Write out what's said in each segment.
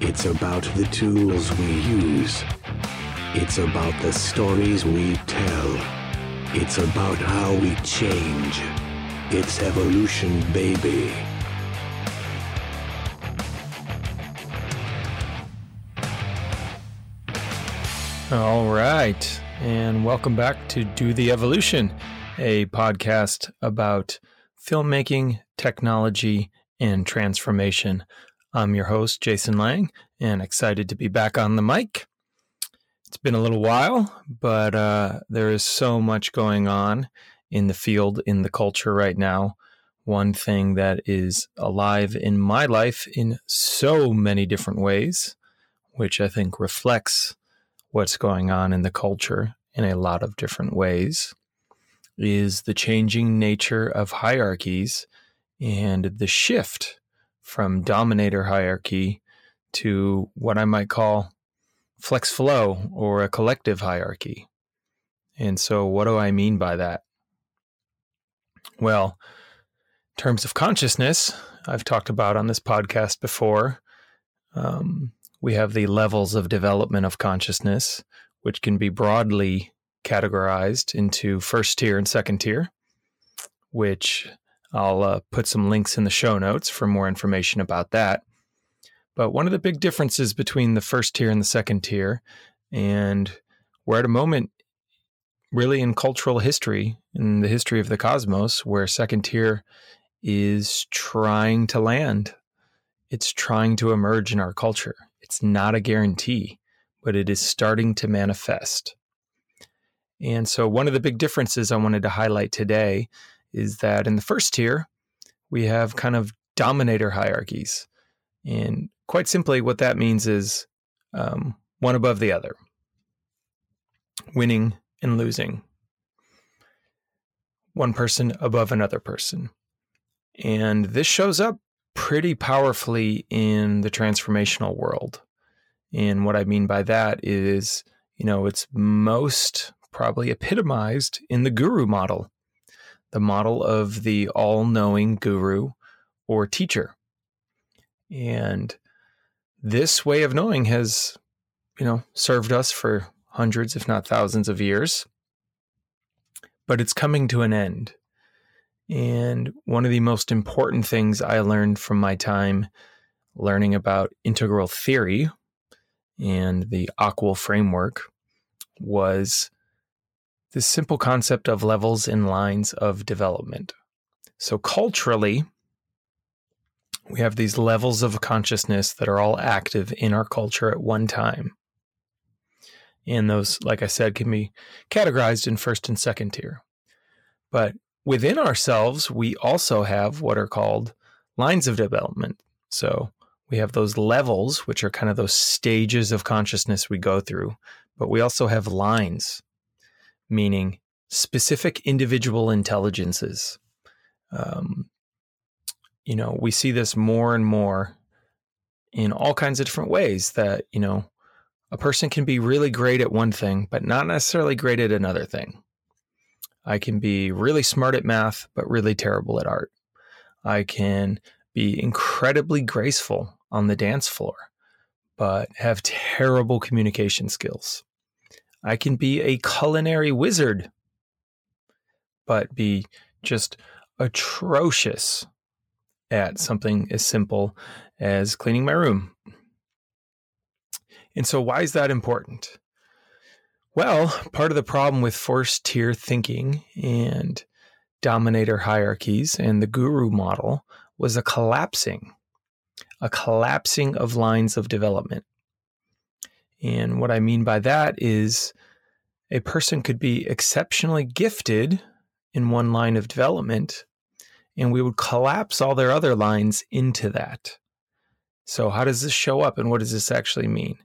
It's about the tools we use. It's about the stories we tell. It's about how we change. It's evolution, baby. All right. And welcome back to Do the Evolution, a podcast about filmmaking, technology, and transformation. I'm your host, Jason Lang, and excited to be back on the mic. It's been a little while, but uh, there is so much going on in the field, in the culture right now. One thing that is alive in my life in so many different ways, which I think reflects what's going on in the culture in a lot of different ways is the changing nature of hierarchies and the shift from dominator hierarchy to what I might call flex flow or a collective hierarchy. And so, what do I mean by that? Well, in terms of consciousness, I've talked about on this podcast before. Um, we have the levels of development of consciousness, which can be broadly categorized into first tier and second tier, which I'll uh, put some links in the show notes for more information about that. But one of the big differences between the first tier and the second tier, and we're at a moment really in cultural history, in the history of the cosmos, where second tier is trying to land. It's trying to emerge in our culture. It's not a guarantee, but it is starting to manifest. And so, one of the big differences I wanted to highlight today is that in the first tier, we have kind of dominator hierarchies. And quite simply, what that means is um, one above the other, winning and losing, one person above another person. And this shows up pretty powerfully in the transformational world. And what I mean by that is, you know, it's most probably epitomized in the guru model, the model of the all knowing guru or teacher. And this way of knowing has, you know, served us for hundreds, if not thousands of years. But it's coming to an end. And one of the most important things I learned from my time learning about integral theory and the AQAL framework was the simple concept of levels and lines of development. So, culturally, we have these levels of consciousness that are all active in our culture at one time. And those, like I said, can be categorized in first and second tier. But within ourselves, we also have what are called lines of development. So we have those levels, which are kind of those stages of consciousness we go through, but we also have lines, meaning specific individual intelligences. Um, you know, we see this more and more in all kinds of different ways that, you know, a person can be really great at one thing, but not necessarily great at another thing. I can be really smart at math, but really terrible at art. I can be incredibly graceful on the dance floor, but have terrible communication skills. I can be a culinary wizard, but be just atrocious at something as simple as cleaning my room. And so, why is that important? Well, part of the problem with first tier thinking and dominator hierarchies and the guru model was a collapsing, a collapsing of lines of development. And what I mean by that is a person could be exceptionally gifted in one line of development, and we would collapse all their other lines into that. So, how does this show up, and what does this actually mean?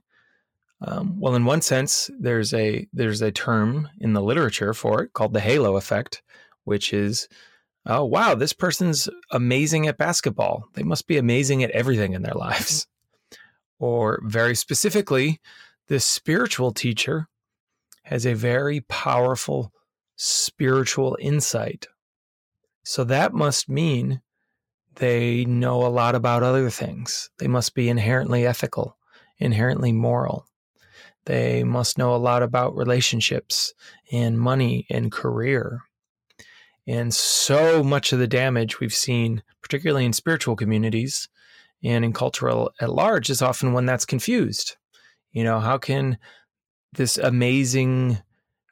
Um, well, in one sense, there's a there's a term in the literature for it called the halo effect, which is, oh wow, this person's amazing at basketball. They must be amazing at everything in their lives. Or very specifically, this spiritual teacher has a very powerful spiritual insight. So that must mean they know a lot about other things. They must be inherently ethical inherently moral. They must know a lot about relationships and money and career. And so much of the damage we've seen, particularly in spiritual communities and in cultural at large, is often one that's confused. You know, how can this amazing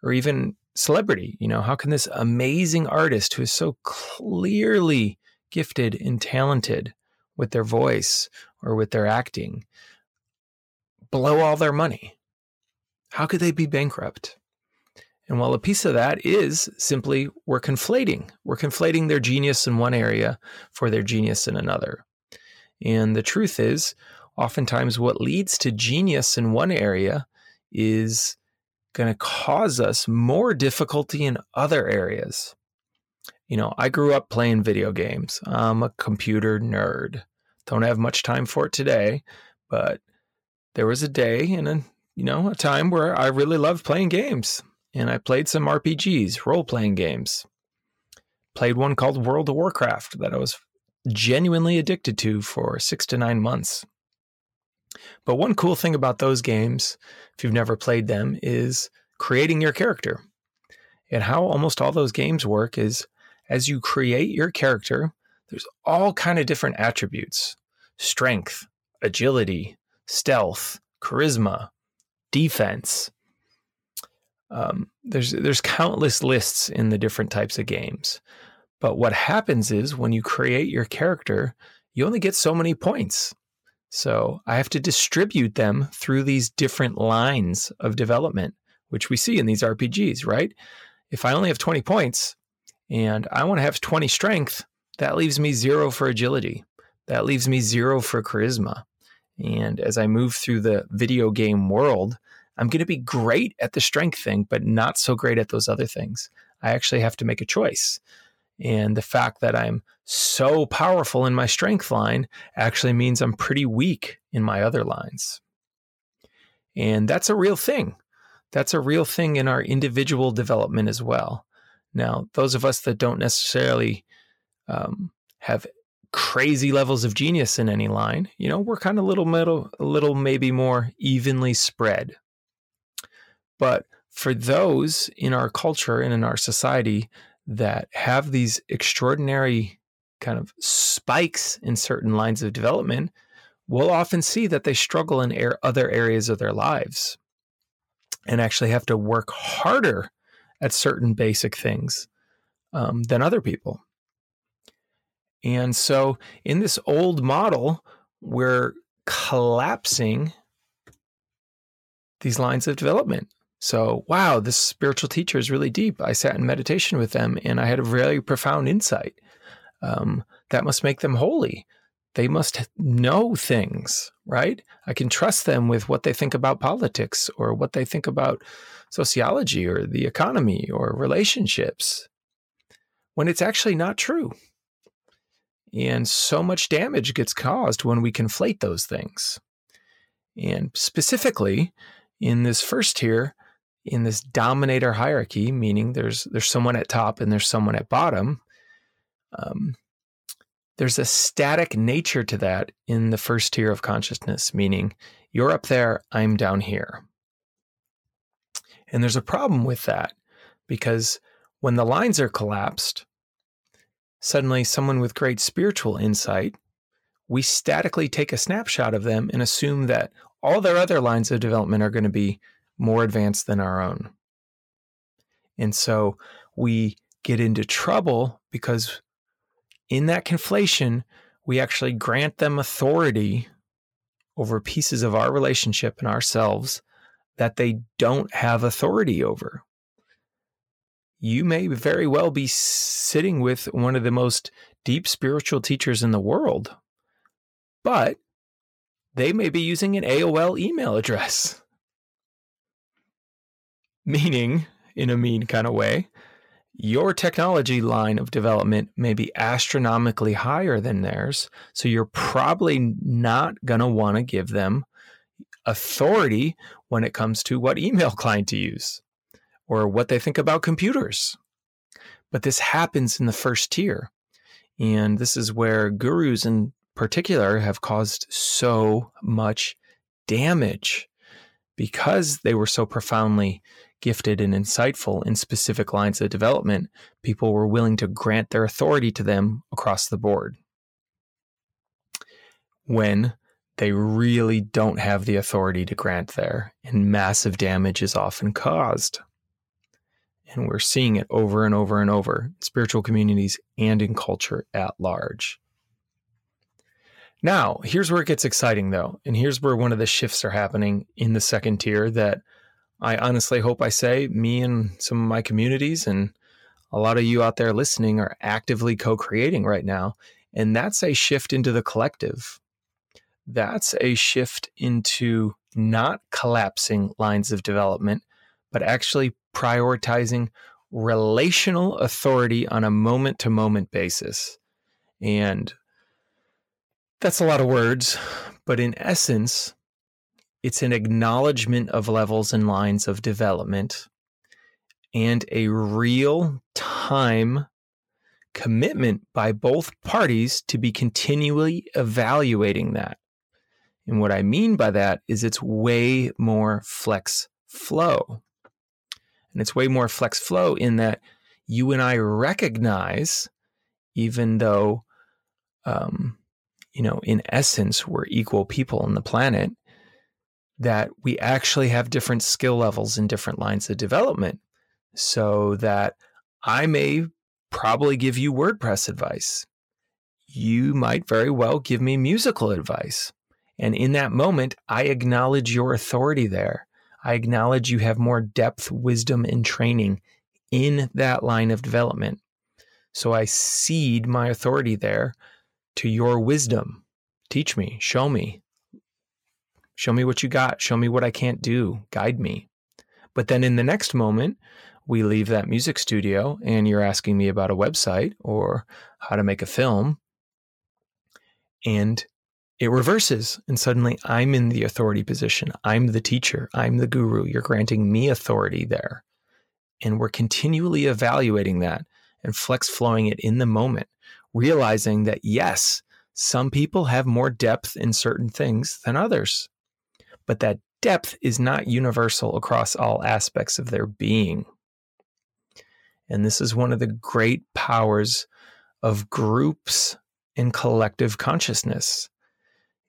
or even celebrity, you know, how can this amazing artist who is so clearly gifted and talented with their voice or with their acting blow all their money? How could they be bankrupt? And while a piece of that is simply we're conflating, we're conflating their genius in one area for their genius in another. And the truth is, oftentimes what leads to genius in one area is going to cause us more difficulty in other areas. You know, I grew up playing video games. I'm a computer nerd. Don't have much time for it today, but there was a day and a you know a time where I really loved playing games and I played some RPGs, role playing games. Played one called World of Warcraft that I was genuinely addicted to for six to nine months. But one cool thing about those games, if you've never played them, is creating your character. And how almost all those games work is as you create your character, there's all kind of different attributes strength, agility, stealth, charisma, defense. Um, there's there's countless lists in the different types of games. But what happens is when you create your character, you only get so many points. So I have to distribute them through these different lines of development, which we see in these RPGs, right? If I only have 20 points and I want to have 20 strength, that leaves me zero for agility. That leaves me zero for charisma. And as I move through the video game world, I'm going to be great at the strength thing, but not so great at those other things. I actually have to make a choice. And the fact that I'm so powerful in my strength line actually means I'm pretty weak in my other lines. And that's a real thing. That's a real thing in our individual development as well. Now, those of us that don't necessarily um, have crazy levels of genius in any line, you know, we're kind of little middle, a little maybe more evenly spread. But for those in our culture and in our society that have these extraordinary kind of spikes in certain lines of development, we'll often see that they struggle in other areas of their lives and actually have to work harder at certain basic things um, than other people. And so, in this old model, we're collapsing these lines of development. So, wow, this spiritual teacher is really deep. I sat in meditation with them and I had a very profound insight. Um, that must make them holy. They must know things, right? I can trust them with what they think about politics or what they think about sociology or the economy or relationships when it's actually not true. And so much damage gets caused when we conflate those things. And specifically, in this first tier, in this dominator hierarchy, meaning there's there's someone at top and there's someone at bottom. Um, there's a static nature to that in the first tier of consciousness, meaning you're up there, I'm down here. And there's a problem with that because when the lines are collapsed, suddenly someone with great spiritual insight, we statically take a snapshot of them and assume that all their other lines of development are going to be more advanced than our own. And so we get into trouble because in that conflation, we actually grant them authority over pieces of our relationship and ourselves that they don't have authority over. You may very well be sitting with one of the most deep spiritual teachers in the world, but they may be using an AOL email address meaning, in a mean kind of way, your technology line of development may be astronomically higher than theirs. So you're probably not going to want to give them authority when it comes to what email client to use or what they think about computers. But this happens in the first tier. And this is where gurus in particular have caused so much damage because they were so profoundly gifted and insightful in specific lines of development, people were willing to grant their authority to them across the board. When they really don't have the authority to grant there, and massive damage is often caused. And we're seeing it over and over and over in spiritual communities and in culture at large. Now, here's where it gets exciting, though. And here's where one of the shifts are happening in the second tier that I honestly hope I say me and some of my communities and a lot of you out there listening are actively co creating right now. And that's a shift into the collective. That's a shift into not collapsing lines of development, but actually prioritizing relational authority on a moment to moment basis. And that's a lot of words, but in essence, it's an acknowledgement of levels and lines of development and a real time commitment by both parties to be continually evaluating that. And what I mean by that is it's way more flex flow. And it's way more flex flow in that you and I recognize, even though um, you know, in essence, we're equal people on the planet, that we actually have different skill levels in different lines of development. So that I may probably give you WordPress advice. You might very well give me musical advice. And in that moment, I acknowledge your authority there. I acknowledge you have more depth, wisdom, and training in that line of development. So I cede my authority there to your wisdom. Teach me, show me. Show me what you got. Show me what I can't do. Guide me. But then in the next moment, we leave that music studio and you're asking me about a website or how to make a film. And it reverses. And suddenly I'm in the authority position. I'm the teacher. I'm the guru. You're granting me authority there. And we're continually evaluating that and flex flowing it in the moment realizing that yes, some people have more depth in certain things than others, but that depth is not universal across all aspects of their being. And this is one of the great powers of groups and collective consciousness.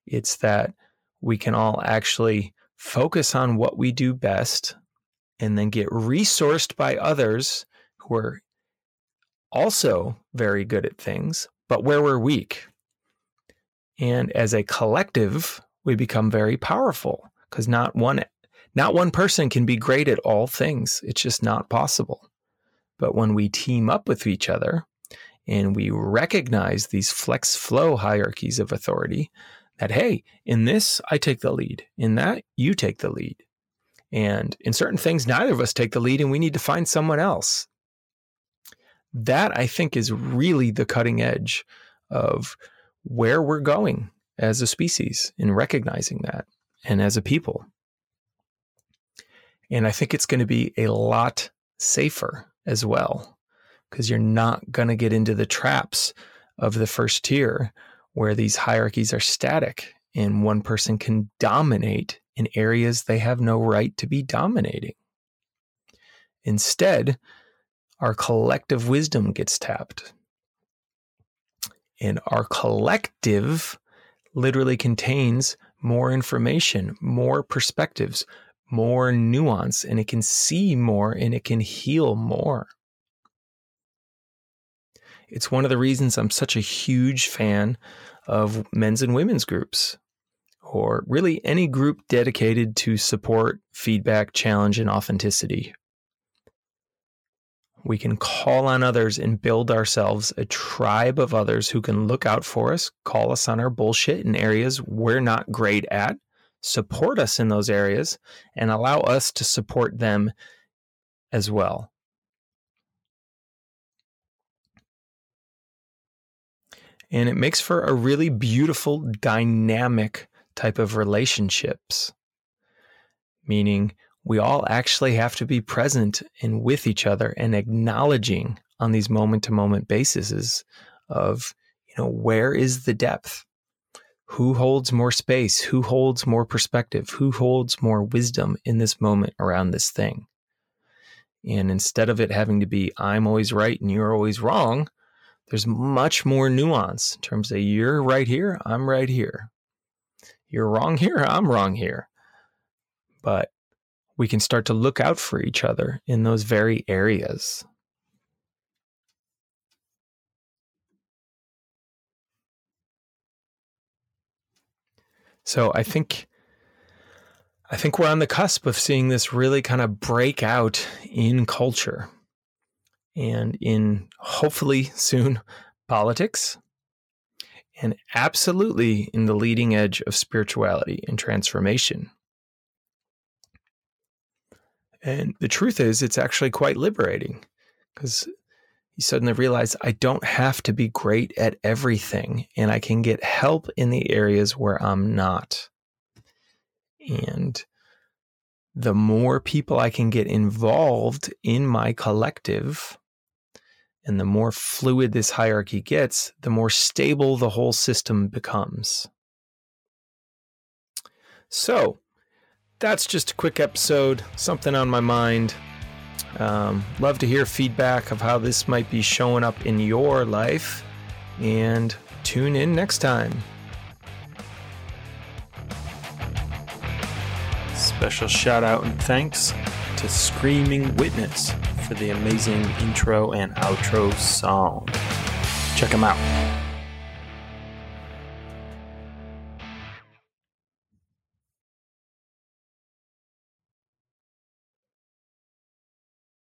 It's that we can all actually focus on what we do best and then get resourced by others who are also very good at things, but where we're weak. And as a collective, we become very powerful because not one not one person can be great at all things. It's just not possible. But when we team up with each other and we recognize these flex flow hierarchies of authority, that hey, in this I take the lead, in that you take the lead. And in certain things, neither of us take the lead, and we need to find someone else that I think is really the cutting edge of where we're going as a species in recognizing that and as a people. And I think it's going to be a lot safer as well because you're not going to get into the traps of the first tier where these hierarchies are static and one person can dominate in areas they have no right to be dominating. Instead, our collective wisdom gets tapped. And our collective literally contains more information, more perspectives, more nuance, and it can see more and it can heal more. It's one of the reasons I'm such a huge fan of men's and women's groups, or really any group dedicated to support, feedback, challenge, and authenticity we can call on others and build ourselves a tribe of others who can look out for us, call us on our bullshit in areas we're not great at, support us in those areas, and allow us to support them as well. And it makes for a really beautiful, dynamic type of relationships, meaning we all actually have to be present and with each other and acknowledging on these moment to moment bases of, you know, where is the depth? who holds more space, who holds more perspective, who holds more wisdom in this moment around this thing. And instead of it having to be, I'm always right and you're always wrong, there's much more nuance in terms of you're right here, I'm right here. You're wrong here, I'm wrong here. But we can start to look out for each other in those very areas. So I think I think we're on the cusp of seeing this really kind of break out in culture and in hopefully soon politics and absolutely in the leading edge of spirituality and transformation. And the truth is, it's actually quite liberating because you suddenly realize I don't have to be great at everything and I can get help in the areas where I'm not. And the more people I can get involved in my collective, and the more fluid this hierarchy gets, the more stable the whole system becomes. So, that's just a quick episode, something on my mind. Um, love to hear feedback of how this might be showing up in your life. And tune in next time. Special shout out and thanks to Screaming Witness for the amazing intro and outro song. Check them out.